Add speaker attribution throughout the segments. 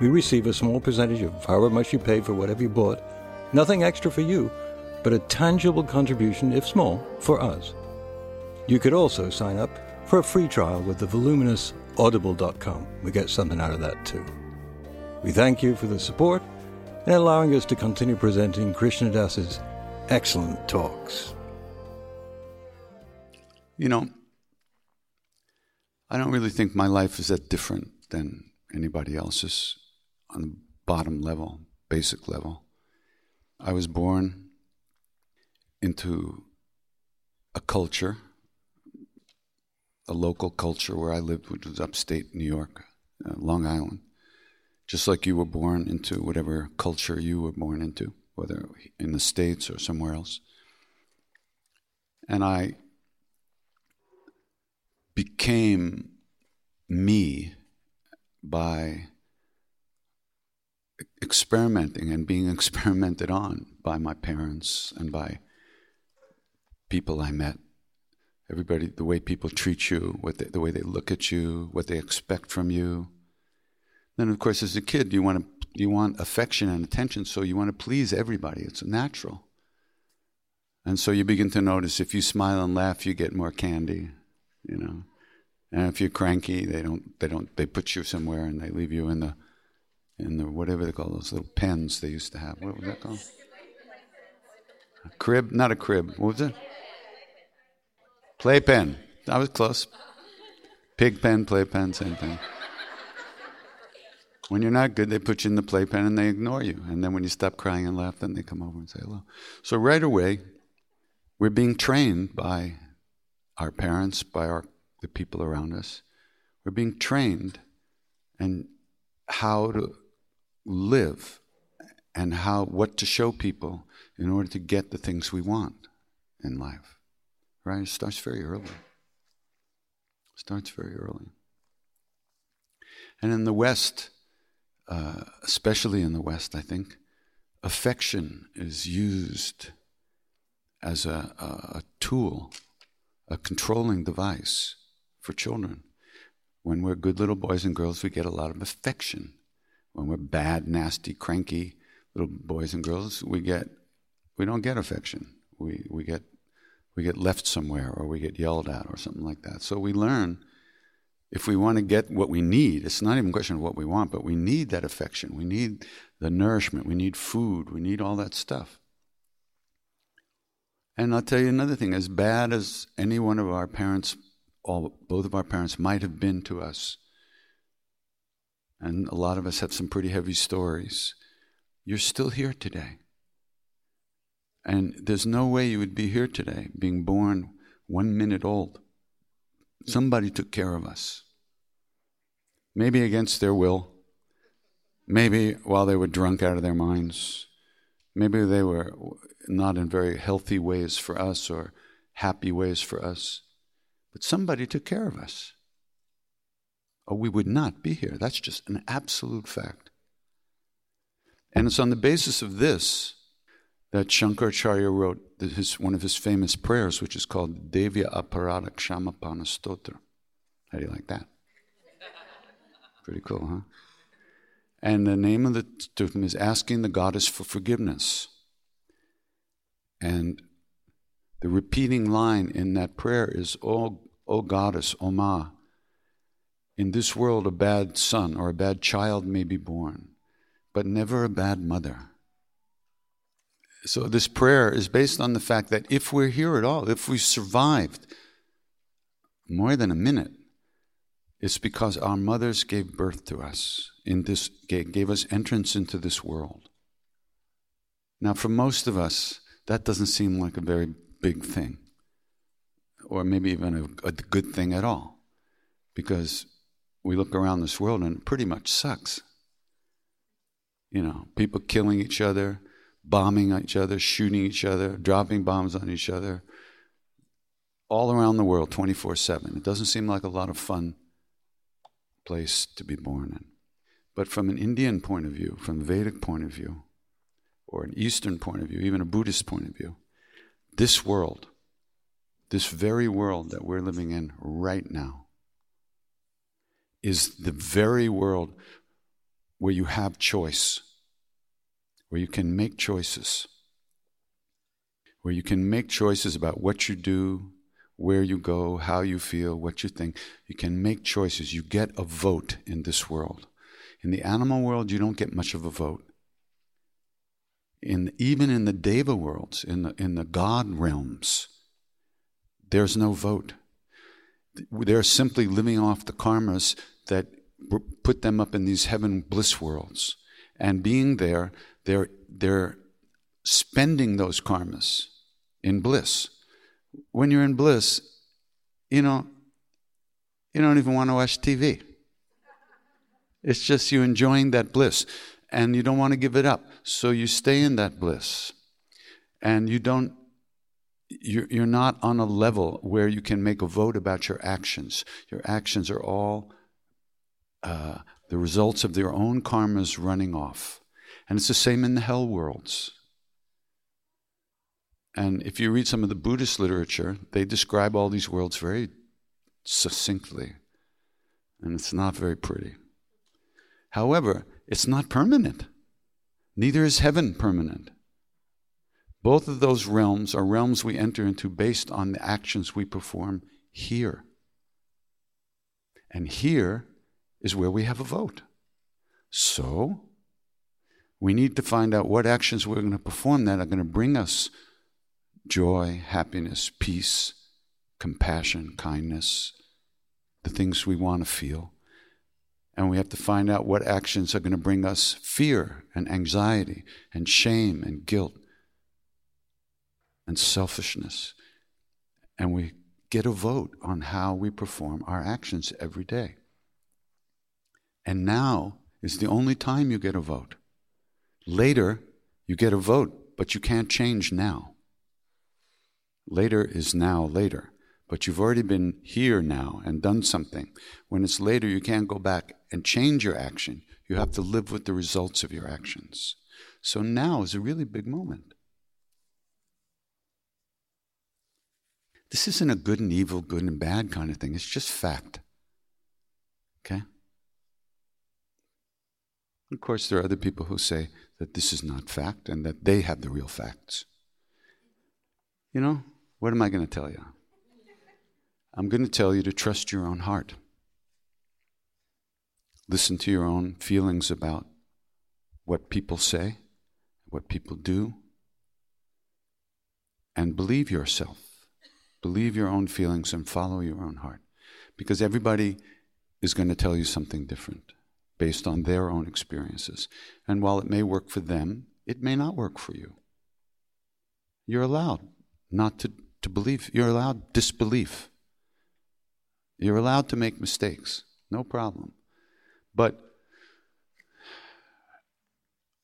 Speaker 1: We receive a small percentage of however much you paid for whatever you bought. Nothing extra for you, but a tangible contribution, if small, for us. You could also sign up for a free trial with the voluminous audible.com. We get something out of that too. We thank you for the support and allowing us to continue presenting Krishna Das's excellent talks.
Speaker 2: You know, I don't really think my life is that different than anybody else's on the bottom level, basic level. I was born into a culture, a local culture where I lived, which was upstate New York, uh, Long Island. Just like you were born into whatever culture you were born into, whether in the States or somewhere else. And I became me by experimenting and being experimented on by my parents and by people I met. Everybody, the way people treat you, what they, the way they look at you, what they expect from you. Then, of course, as a kid, you want to you want affection and attention, so you want to please everybody. It's natural. And so you begin to notice if you smile and laugh, you get more candy, you know. And if you're cranky, they don't they don't they put you somewhere and they leave you in the in the whatever they call those little pens they used to have. What was that called? A crib? Not a crib. What was it? Playpen. I was close. Pig pen, playpen, same thing. When you're not good, they put you in the playpen and they ignore you. And then when you stop crying and laugh, then they come over and say hello. So right away, we're being trained by our parents, by our, the people around us. We're being trained and how to live and how what to show people in order to get the things we want in life. Right? It starts very early. It starts very early. And in the West, uh, especially in the West, I think, affection is used as a, a, a tool, a controlling device for children. When we're good little boys and girls, we get a lot of affection. When we're bad, nasty, cranky little boys and girls, we get we don't get affection. We we get we get left somewhere or we get yelled at or something like that. So we learn if we want to get what we need, it's not even a question of what we want, but we need that affection. We need the nourishment. We need food. We need all that stuff. And I'll tell you another thing as bad as any one of our parents all, both of our parents might have been to us. And a lot of us have some pretty heavy stories. You're still here today. And there's no way you would be here today, being born one minute old. Somebody took care of us. Maybe against their will. Maybe while they were drunk out of their minds. Maybe they were not in very healthy ways for us or happy ways for us. But somebody took care of us. Or we would not be here. That's just an absolute fact. And it's on the basis of this that Shankaracharya wrote his, one of his famous prayers, which is called Devya Aparada Kshamapana Stotra. How do you like that? Pretty cool, huh? And the name of the stotram is asking the goddess for forgiveness. And the repeating line in that prayer is, Oh O goddess, O Ma, in this world a bad son or a bad child may be born, but never a bad mother. So, this prayer is based on the fact that if we're here at all, if we survived more than a minute, it's because our mothers gave birth to us, in this, gave us entrance into this world. Now, for most of us, that doesn't seem like a very big thing or maybe even a, a good thing at all. Because we look around this world and it pretty much sucks. You know, people killing each other, bombing each other, shooting each other, dropping bombs on each other, all around the world 24 7. It doesn't seem like a lot of fun place to be born in. But from an Indian point of view, from the Vedic point of view, or an Eastern point of view, even a Buddhist point of view, this world this very world that we're living in right now is the very world where you have choice, where you can make choices, where you can make choices about what you do, where you go, how you feel, what you think. You can make choices. You get a vote in this world. In the animal world, you don't get much of a vote. In, even in the deva worlds, in the, in the God realms, there's no vote. They're simply living off the karmas that put them up in these heaven bliss worlds. And being there, they're, they're spending those karmas in bliss. When you're in bliss, you know, you don't even want to watch TV. It's just you enjoying that bliss and you don't want to give it up. So you stay in that bliss and you don't you're, you're not on a level where you can make a vote about your actions. Your actions are all uh, the results of their own karmas running off. And it's the same in the hell worlds. And if you read some of the Buddhist literature, they describe all these worlds very succinctly. And it's not very pretty. However, it's not permanent. Neither is heaven permanent. Both of those realms are realms we enter into based on the actions we perform here. And here is where we have a vote. So, We need to find out what actions we're going to perform that are going to bring us joy, happiness, peace, compassion, kindness, the things we want to feel. And we have to find out what actions are going to bring us fear and anxiety and shame and guilt and selfishness. And we get a vote on how we perform our actions every day. And now is the only time you get a vote. Later, you get a vote, but you can't change now. Later is now later, but you've already been here now and done something. When it's later, you can't go back and change your action. You have to live with the results of your actions. So now is a really big moment. This isn't a good and evil, good and bad kind of thing. It's just fact. Okay? Of course, there are other people who say that this is not fact and that they have the real facts. You know, what am I going to tell you? I'm going to tell you to trust your own heart. Listen to your own feelings about what people say, what people do, and believe yourself. Believe your own feelings and follow your own heart. Because everybody is going to tell you something different based on their own experiences. And while it may work for them, it may not work for you. You're allowed not to, to believe, you're allowed disbelief. You're allowed to make mistakes, no problem. But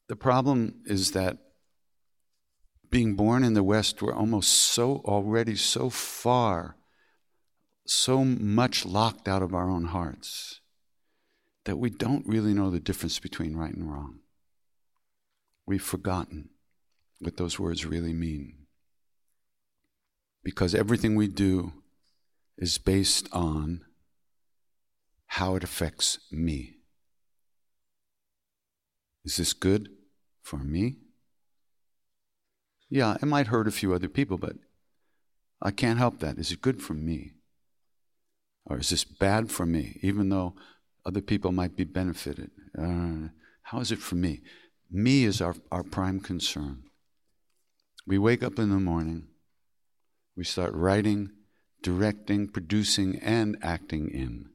Speaker 2: the problem is that being born in the West, we're almost so already so far, so much locked out of our own hearts that we don't really know the difference between right and wrong. We've forgotten what those words really mean. Because everything we do is based on how it affects me. Is this good for me? Yeah, it might hurt a few other people, but I can't help that. Is it good for me? Or is this bad for me, even though other people might be benefited. Uh, how is it for me? Me is our, our prime concern. We wake up in the morning, we start writing, directing, producing, and acting in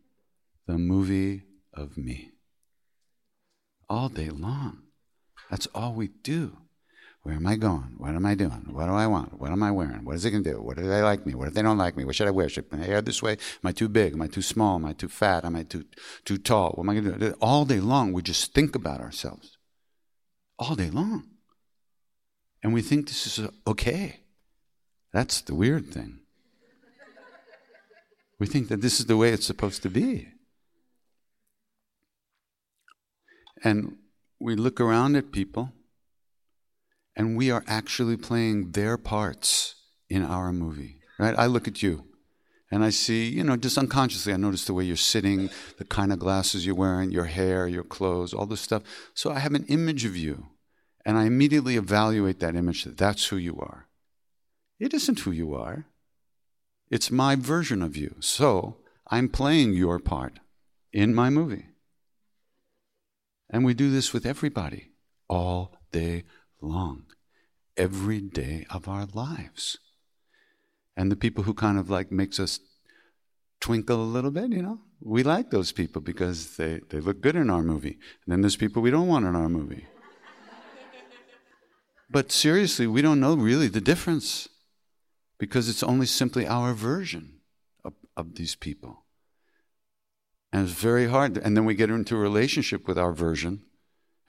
Speaker 2: the movie of me. All day long. That's all we do. Where am I going? What am I doing? What do I want? What am I wearing? What is it going to do? What do they like me? What if they don't like me? What should I wear? Should my hair this way? Am I too big? Am I too small? Am I too fat? Am I too too tall? What am I going to do? All day long, we just think about ourselves. All day long. And we think this is uh, okay. That's the weird thing. We think that this is the way it's supposed to be. And we look around at people and we are actually playing their parts in our movie, right? I look at you and I see, you know, just unconsciously, I notice the way you're sitting, the kind of glasses you're wearing, your hair, your clothes, all this stuff. So I have an image of you and I immediately evaluate that image that that's who you are. It isn't who you are, it's my version of you. So I'm playing your part in my movie. And we do this with everybody all day long, every day of our lives. And the people who kind of like makes us twinkle a little bit, you know, we like those people because they, they look good in our movie. And then there's people we don't want in our movie. but seriously, we don't know really the difference because it's only simply our version of, of these people. And it's very hard. And then we get into a relationship with our version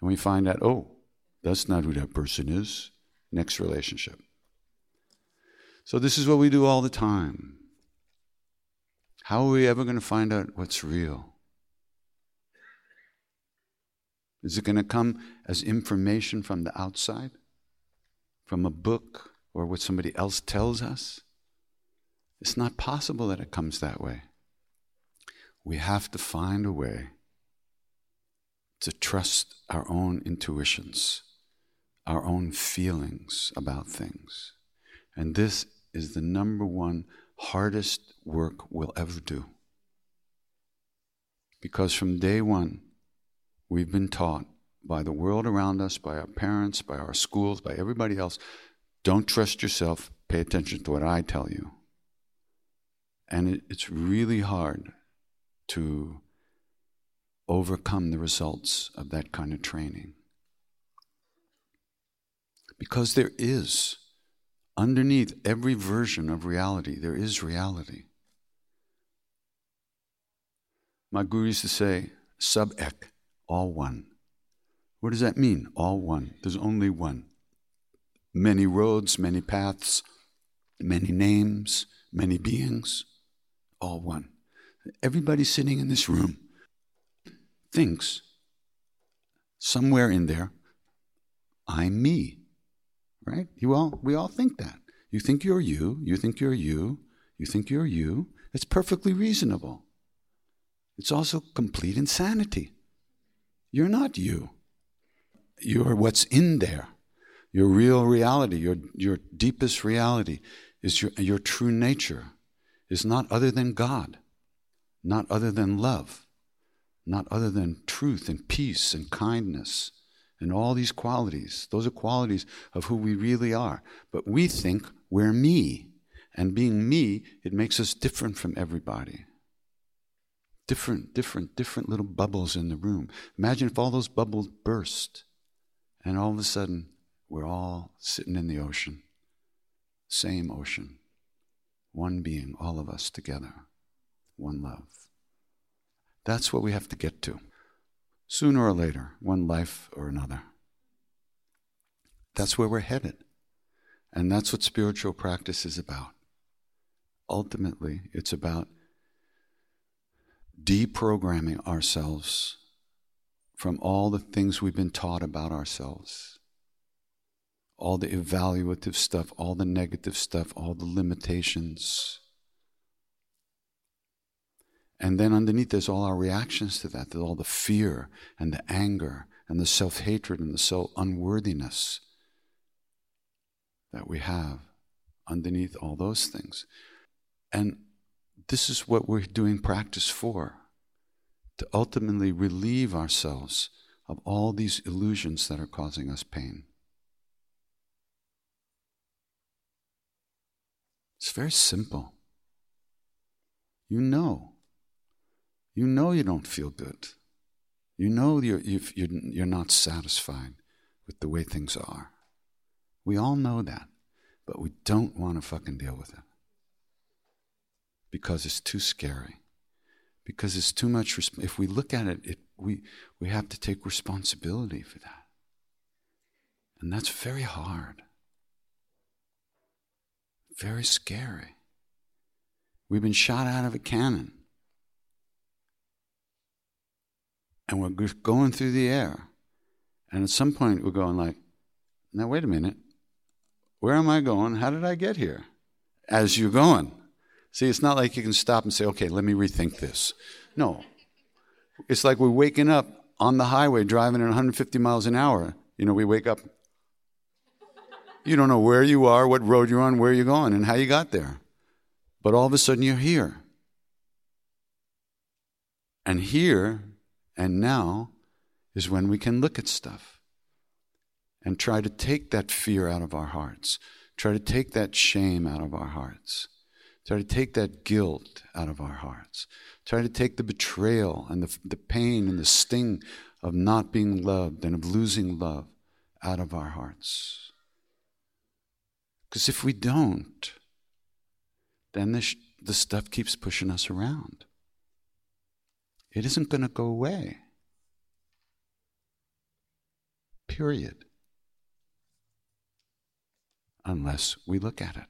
Speaker 2: and we find out, oh, that's not who that person is. Next relationship. So, this is what we do all the time. How are we ever going to find out what's real? Is it going to come as information from the outside? From a book or what somebody else tells us? It's not possible that it comes that way. We have to find a way to trust our own intuitions our own feelings about things. And this is the number one hardest work we'll ever do. Because from day one, we've been taught by the world around us, by our parents, by our schools, by everybody else. Don't trust yourself. Pay attention to what I tell you. And it, it's really hard to overcome the results of that kind of training. Because there is, underneath every version of reality, there is reality. My guru used to say, sub ek, all one. What does that mean? All one. There's only one. Many roads, many paths, many names, many beings, all one. Everybody sitting in this room thinks somewhere in there, I'm me. Right? You all we all think that. You think you're you, you think you're you, you think you're you. It's perfectly reasonable. It's also complete insanity. You're not you. You're what's in there. Your real reality, your, your deepest reality, is your, your true nature, is not other than God, not other than love, not other than truth and peace and kindness and all these qualities. Those are qualities of who we really are. But we think we're me. And being me, it makes us different from everybody different, different, different little bubbles in the room. Imagine if all those bubbles burst and all of a sudden we're all sitting in the ocean, same ocean, one being, all of us together, one love. That's what we have to get to. Sooner or later, one life or another. That's where we're headed. And that's what spiritual practice is about. Ultimately, it's about deprogramming ourselves from all the things we've been taught about ourselves, all the evaluative stuff, all the negative stuff, all the limitations. And then underneath, there's all our reactions to that. There's all the fear and the anger and the self hatred and the self unworthiness that we have underneath all those things. And this is what we're doing practice for to ultimately relieve ourselves of all these illusions that are causing us pain. It's very simple. You know. You know you don't feel good. You know you're, you're, you're not satisfied with the way things are. We all know that, but we don't want to fucking deal with it because it's too scary. Because it's too much. Resp- if we look at it, it, we, we have to take responsibility for that. And that's very hard, very scary. We've been shot out of a cannon. And we're just going through the air. And at some point, we're going like, now, wait a minute. Where am I going? How did I get here? As you're going. See, it's not like you can stop and say, okay, let me rethink this. No. It's like we're waking up on the highway driving at 150 miles an hour. You know, we wake up. You don't know where you are, what road you're on, where you're going, and how you got there. But all of a sudden you're here. And here and now is when we can look at stuff and try to take that fear out of our hearts, try to take that shame out of our hearts Try to take that guilt out of our hearts. Try to take the betrayal and the, the pain and the sting of not being loved and of losing love out of our hearts. Because if we don't, then the, sh- the stuff keeps pushing us around. It isn't going to go away. Period. Unless we look at it.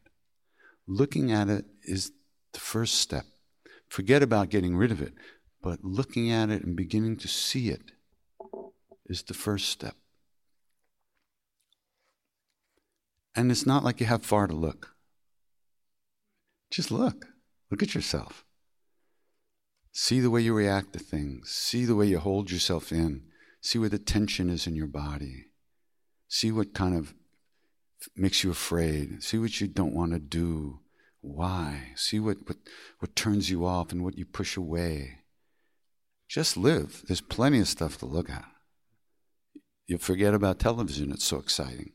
Speaker 2: Looking at it is the first step. Forget about getting rid of it, but looking at it and beginning to see it is the first step. And it's not like you have far to look. Just look. Look at yourself. See the way you react to things. See the way you hold yourself in. See where the tension is in your body. See what kind of makes you afraid. See what you don't want to do. Why? See what, what, what turns you off and what you push away. Just live. There's plenty of stuff to look at. You forget about television, it's so exciting.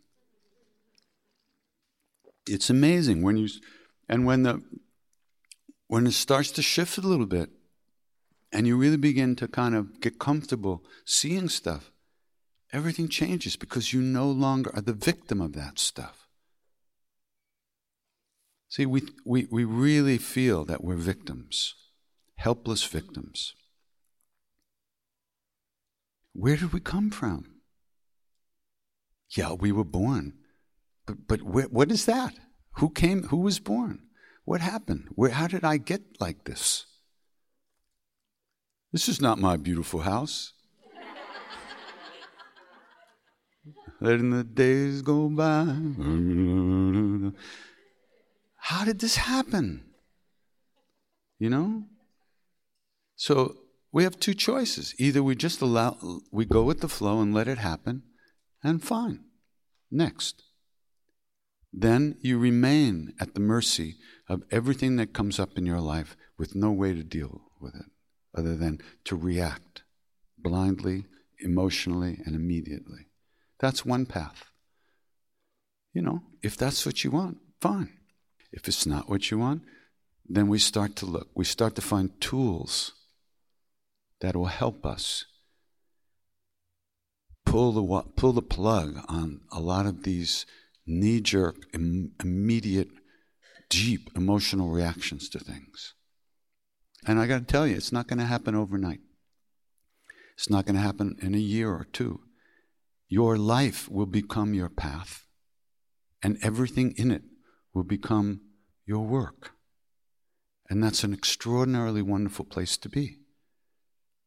Speaker 2: It's amazing when you and when the when it starts to shift a little bit and you really begin to kind of get comfortable seeing stuff, everything changes because you no longer are the victim of that stuff. See, we, we, we really feel that we're victims, helpless victims. Where did we come from? Yeah, we were born. But, but where, what is that? Who came? Who was born? What happened? Where, how did I get like this? This is not my beautiful house. Letting the days go by. How did this happen? You know? So we have two choices. Either we just allow, we go with the flow and let it happen, and fine. Next. Then you remain at the mercy of everything that comes up in your life with no way to deal with it other than to react blindly, emotionally, and immediately. That's one path. You know, if that's what you want, fine. If it's not what you want, then we start to look. We start to find tools that will help us pull the, pull the plug on a lot of these knee jerk, Im- immediate, deep emotional reactions to things. And I got to tell you, it's not going to happen overnight. It's not going to happen in a year or two. Your life will become your path, and everything in it will become your work. And that's an extraordinarily wonderful place to be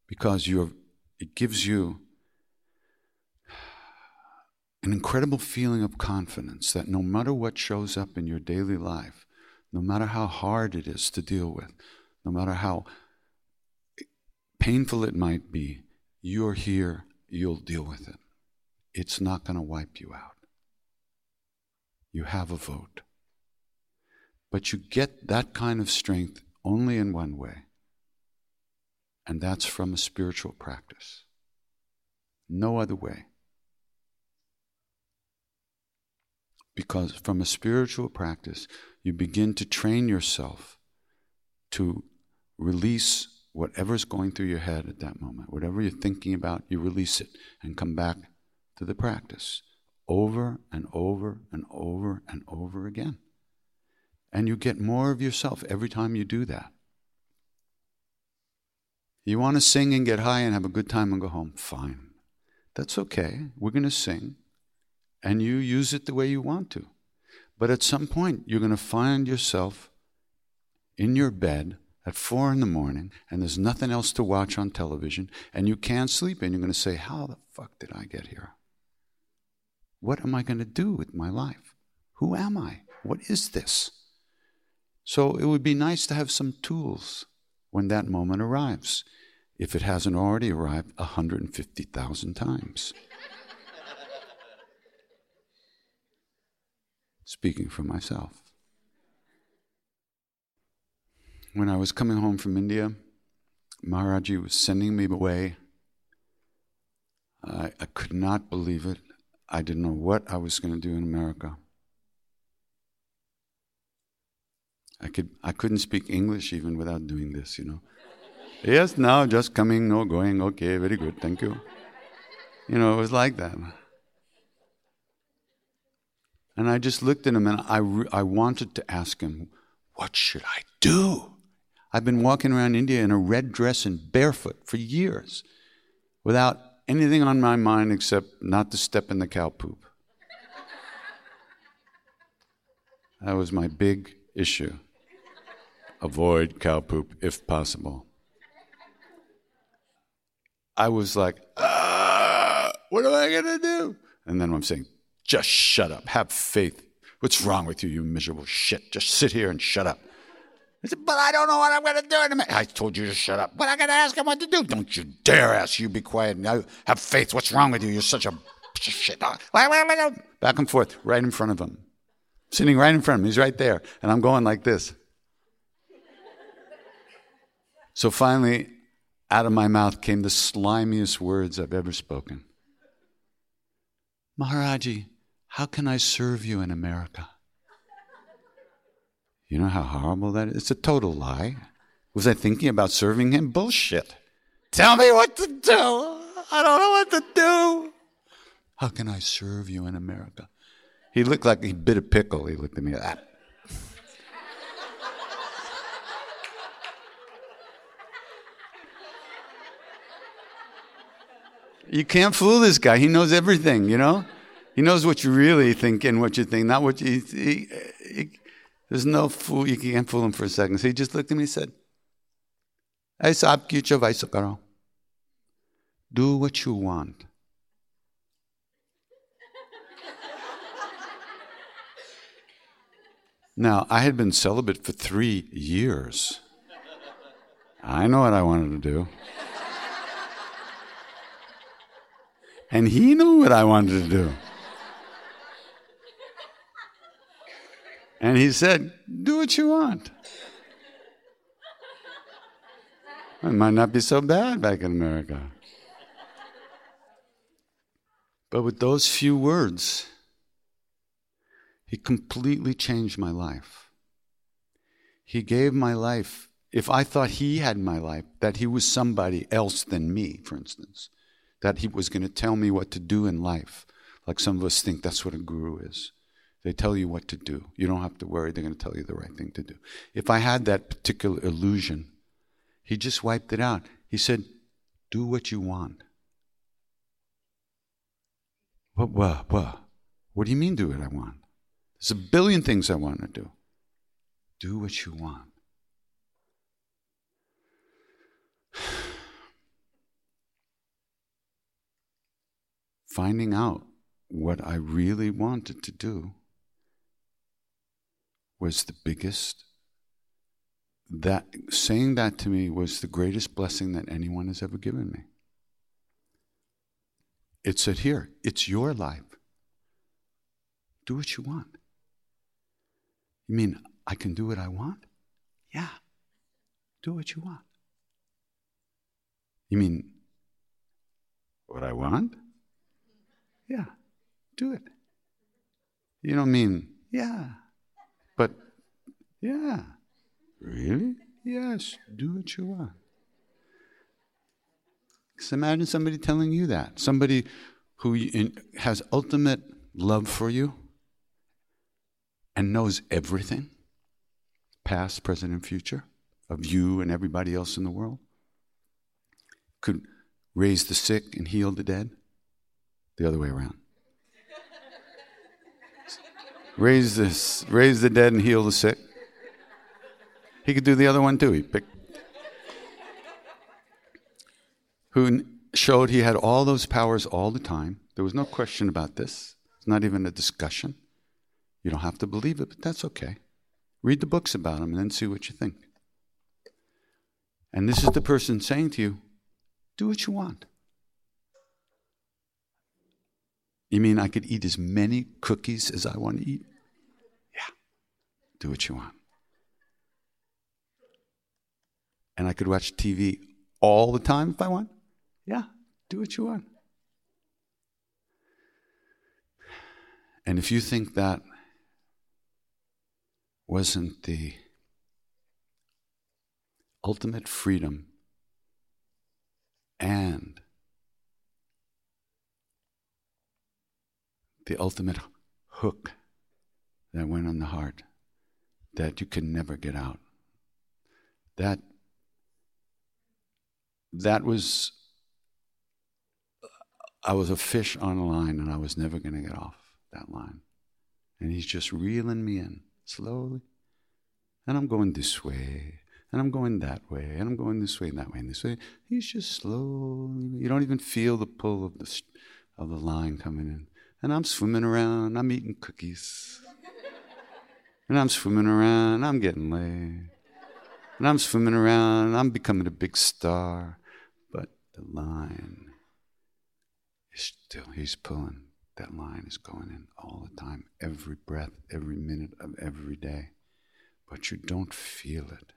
Speaker 2: because you're, it gives you an incredible feeling of confidence that no matter what shows up in your daily life, no matter how hard it is to deal with, no matter how painful it might be, you're here, you'll deal with it. It's not going to wipe you out. You have a vote. But you get that kind of strength only in one way, and that's from a spiritual practice. No other way. Because from a spiritual practice, you begin to train yourself to release whatever's going through your head at that moment. Whatever you're thinking about, you release it and come back to the practice over and over and over and over again. And you get more of yourself every time you do that. You want to sing and get high and have a good time and go home? Fine. That's okay. We're going to sing. And you use it the way you want to. But at some point, you're going to find yourself in your bed at four in the morning and there's nothing else to watch on television and you can't sleep and you're going to say, How the fuck did I get here? What am I going to do with my life? Who am I? What is this? So it would be nice to have some tools when that moment arrives, if it hasn't already arrived 150,000 times. Speaking for myself. When I was coming home from India, Maharaji was sending me away. I, I could not believe it. I didn't know what I was going to do in America. I could I couldn't speak English even without doing this, you know. yes, now just coming, no going. Okay, very good, thank you. You know, it was like that. And I just looked at him and I, re- I wanted to ask him, what should I do? I've been walking around India in a red dress and barefoot for years without anything on my mind except not to step in the cow poop. That was my big issue. Avoid cow poop if possible. I was like, ah, what am I going to do? And then I'm saying, just shut up. Have faith. What's wrong with you, you miserable shit? Just sit here and shut up. Said, but I don't know what I'm going to do in a minute. I told you to shut up. But I got to ask him what to do. Don't you dare ask you. Be quiet. Now have faith. What's wrong with you? You're such a shit. Back and forth, right in front of him. Sitting right in front of him. He's right there. And I'm going like this. So finally, out of my mouth came the slimiest words I've ever spoken. Maharaji, how can I serve you in America? You know how horrible that is? It's a total lie. Was I thinking about serving him? Bullshit. Tell me what to do. I don't know what to do. How can I serve you in America? He looked like he bit a pickle. He looked at me like that. You can't fool this guy. He knows everything, you know? He knows what you really think and what you think, not what you. He, he, there's no fool, you can't fool him for a second. So he just looked at me and said, Do what you want. Now, I had been celibate for three years. I know what I wanted to do. And he knew what I wanted to do. And he said, Do what you want. It might not be so bad back in America. But with those few words, he completely changed my life. He gave my life, if I thought he had my life, that he was somebody else than me, for instance, that he was going to tell me what to do in life, like some of us think that's what a guru is. They tell you what to do. You don't have to worry, they're going to tell you the right thing to do. If I had that particular illusion, he just wiped it out. He said, Do what you want. What, what, what? What do you mean, do what I want? There's a billion things I want to do. Do what you want. Finding out what I really wanted to do was the biggest that saying that to me was the greatest blessing that anyone has ever given me. It said, Here, it's your life. Do what you want. You mean I can do what I want? Yeah. Do what you want. You mean what I want? Yeah. Do it. You don't mean, yeah. Yeah. Really? Yes. Do what you want. Just imagine somebody telling you that. Somebody who has ultimate love for you and knows everything past, present, and future of you and everybody else in the world. Could raise the sick and heal the dead. The other way around. raise, this, raise the dead and heal the sick. He could do the other one too. He picked. Who showed he had all those powers all the time. There was no question about this. It's not even a discussion. You don't have to believe it, but that's okay. Read the books about him and then see what you think. And this is the person saying to you, do what you want. You mean I could eat as many cookies as I want to eat? Yeah. Do what you want. And I could watch TV all the time if I want? Yeah. Do what you want. And if you think that wasn't the ultimate freedom and the ultimate hook that went on the heart that you can never get out. That that was I was a fish on a line and I was never going to get off that line. And he's just reeling me in slowly. And I'm going this way, and I'm going that way, and I'm going this way and that way and this way. He's just slowly. You don't even feel the pull of the of the line coming in. And I'm swimming around. I'm eating cookies. And I'm swimming around. I'm getting laid. And I'm swimming around. I'm becoming a big star. But the line is still. He's pulling. That line is going in all the time, every breath, every minute of every day. But you don't feel it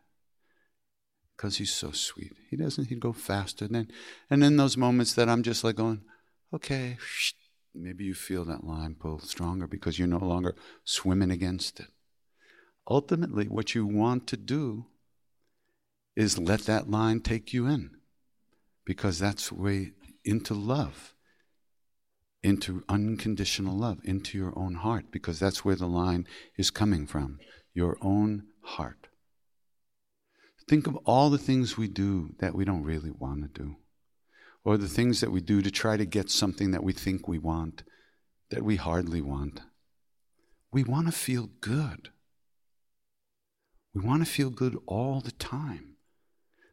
Speaker 2: because he's so sweet. He doesn't, he'd go faster. Then, and in those moments that I'm just like going, okay, maybe you feel that line pull stronger because you're no longer swimming against it. Ultimately, what you want to do is let that line take you in because that's the way into love, into unconditional love, into your own heart, because that's where the line is coming from your own heart. Think of all the things we do that we don't really want to do, or the things that we do to try to get something that we think we want that we hardly want. We want to feel good. We want to feel good all the time,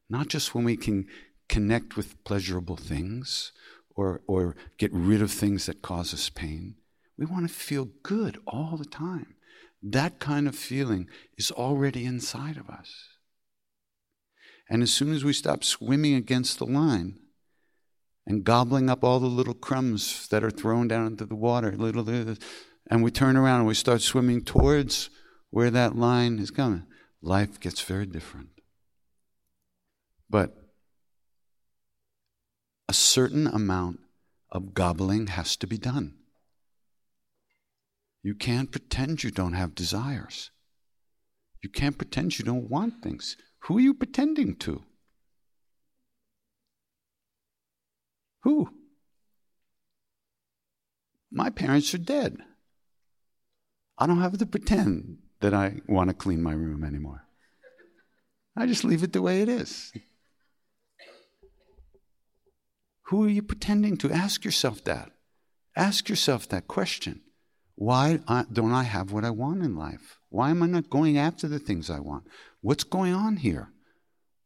Speaker 2: not just when we can connect with pleasurable things or, or get rid of things that cause us pain. We want to feel good all the time. That kind of feeling is already inside of us. And as soon as we stop swimming against the line and gobbling up all the little crumbs that are thrown down into the water, little, little, and we turn around and we start swimming towards where that line is coming, life gets very different. But a certain amount of gobbling has to be done. You can't pretend you don't have desires. You can't pretend you don't want things. Who are you pretending to? Who? My parents are dead. I don't have to pretend that I want to clean my room anymore. I just leave it the way it is. Who are you pretending to? Ask yourself that. Ask yourself that question. Why don't I have what I want in life? Why am I not going after the things I want? What's going on here?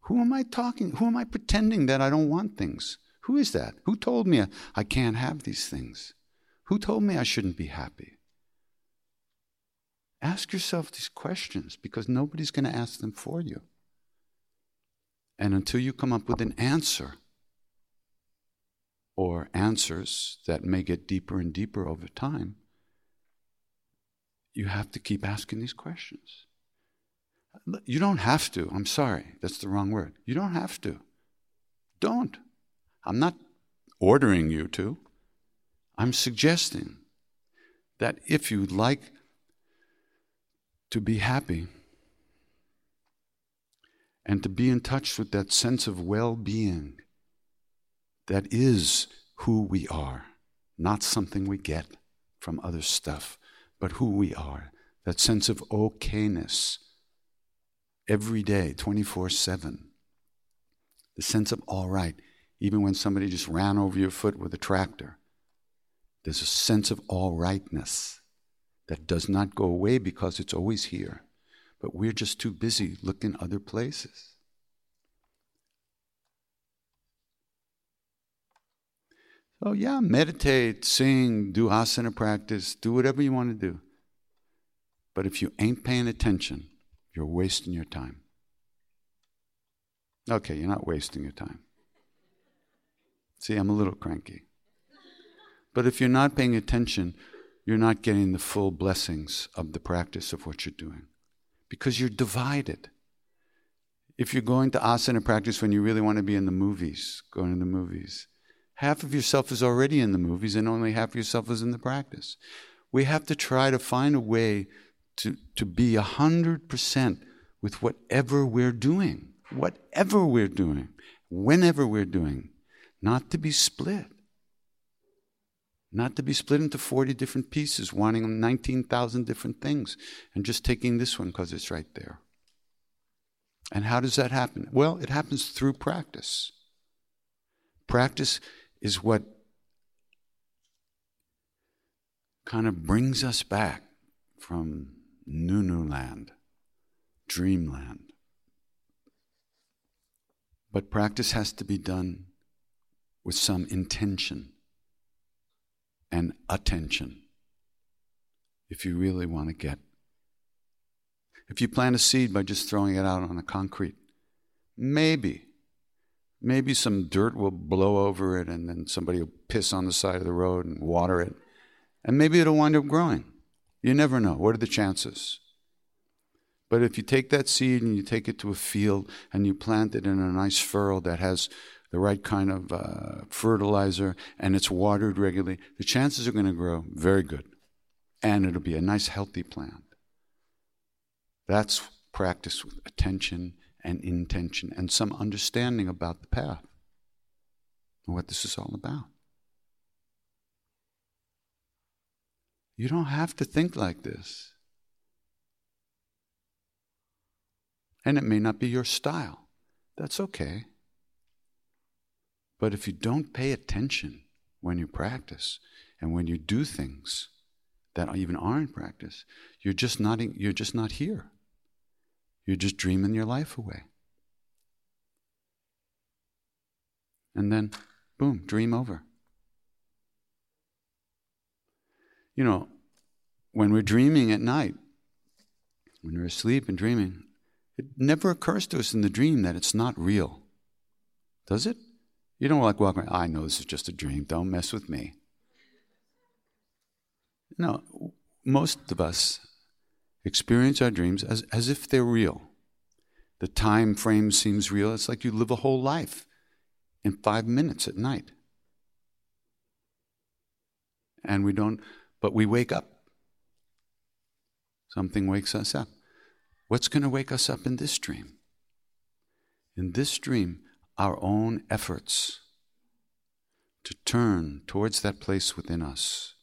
Speaker 2: Who am I talking? Who am I pretending that I don't want things? Who is that? Who told me I can't have these things? Who told me I shouldn't be happy? Ask yourself these questions because nobody's going to ask them for you. And until you come up with an answer, or answers that may get deeper and deeper over time, you have to keep asking these questions. You don't have to. I'm sorry, that's the wrong word. You don't have to. Don't. I'm not ordering you to. I'm suggesting that if you'd like to be happy and to be in touch with that sense of well being that is who we are, not something we get from other stuff, but who we are. That sense of okayness every day, 24 7. The sense of all right, even when somebody just ran over your foot with a tractor. There's a sense of all rightness that does not go away because it's always here. But we're just too busy looking other places. Oh, yeah, meditate, sing, do asana practice, do whatever you want to do. But if you ain't paying attention, you're wasting your time. Okay, you're not wasting your time. See, I'm a little cranky. But if you're not paying attention, you're not getting the full blessings of the practice of what you're doing because you're divided. If you're going to asana practice when you really want to be in the movies, going to the movies, half of yourself is already in the movies and only half of yourself is in the practice. We have to try to find a way to, to be 100% with whatever we're doing, whatever we're doing, whenever we're doing, not to be split. Not to be split into 40 different pieces, wanting 19,000 different things, and just taking this one because it's right there. And how does that happen? Well, it happens through practice. Practice is what kind of brings us back from Nunu land, dreamland. But practice has to be done with some intention and attention if you really want to get. If you plant a seed by just throwing it out on the concrete, maybe maybe some dirt will blow over it and then somebody will piss on the side of the road and water it. And maybe it'll wind up growing. You never know. What are the chances? But if you take that seed and you take it to a field and you plant it in a nice furrow that has the right kind of uh, fertilizer, and it's watered regularly, the chances are going to grow very good. And it'll be a nice, healthy plant. That's practice with attention and intention and some understanding about the path and what this is all about. You don't have to think like this. And it may not be your style. That's okay. But if you don't pay attention when you practice and when you do things that even are in practice, you're just not, you're just not here. You're just dreaming your life away. And then, boom, dream over. You know, when we're dreaming at night, when we're asleep and dreaming, it never occurs to us in the dream that it's not real. Does it? You don't like walk around, I know this is just a dream, don't mess with me. No, most of us experience our dreams as, as if they're real. The time frame seems real. It's like you live a whole life in five minutes at night. And we don't, but we wake up. Something wakes us up. What's going to wake us up in this dream? In this dream, our own efforts to turn towards that place within us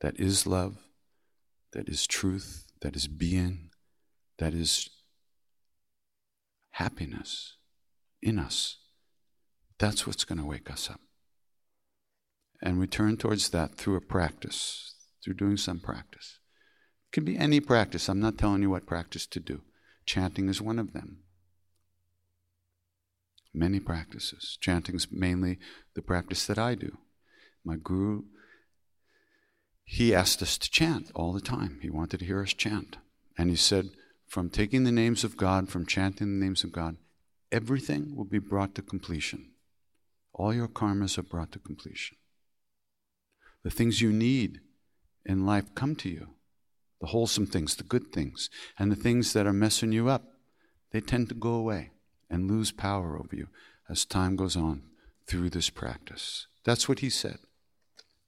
Speaker 2: that is love, that is truth, that is being, that is happiness in us. That's what's going to wake us up. And we turn towards that through a practice, through doing some practice. It can be any practice. I'm not telling you what practice to do. Chanting is one of them. Many practices. Chanting is mainly the practice that I do. My guru he asked us to chant all the time. He wanted to hear us chant. And he said, from taking the names of God, from chanting the names of God, everything will be brought to completion. All your karmas are brought to completion. The things you need in life come to you the wholesome things, the good things, and the things that are messing you up, they tend to go away and lose power over you as time goes on through this practice. That's what he said.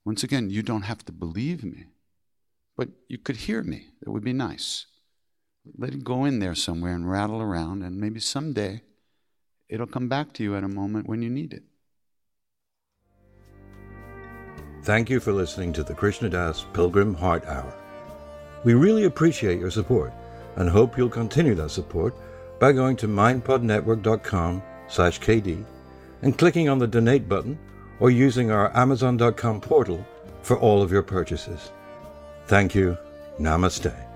Speaker 2: Once again, you don't have to believe me, but you could hear me. That would be nice. Let it go in there somewhere and rattle around, and maybe someday it'll come back to you at a moment when you need it.
Speaker 1: Thank you for listening to the Krishna Das Pilgrim Heart Hour. We really appreciate your support and hope you'll continue that support by going to mindpodnetwork.com slash kd and clicking on the donate button or using our Amazon.com portal for all of your purchases. Thank you. Namaste.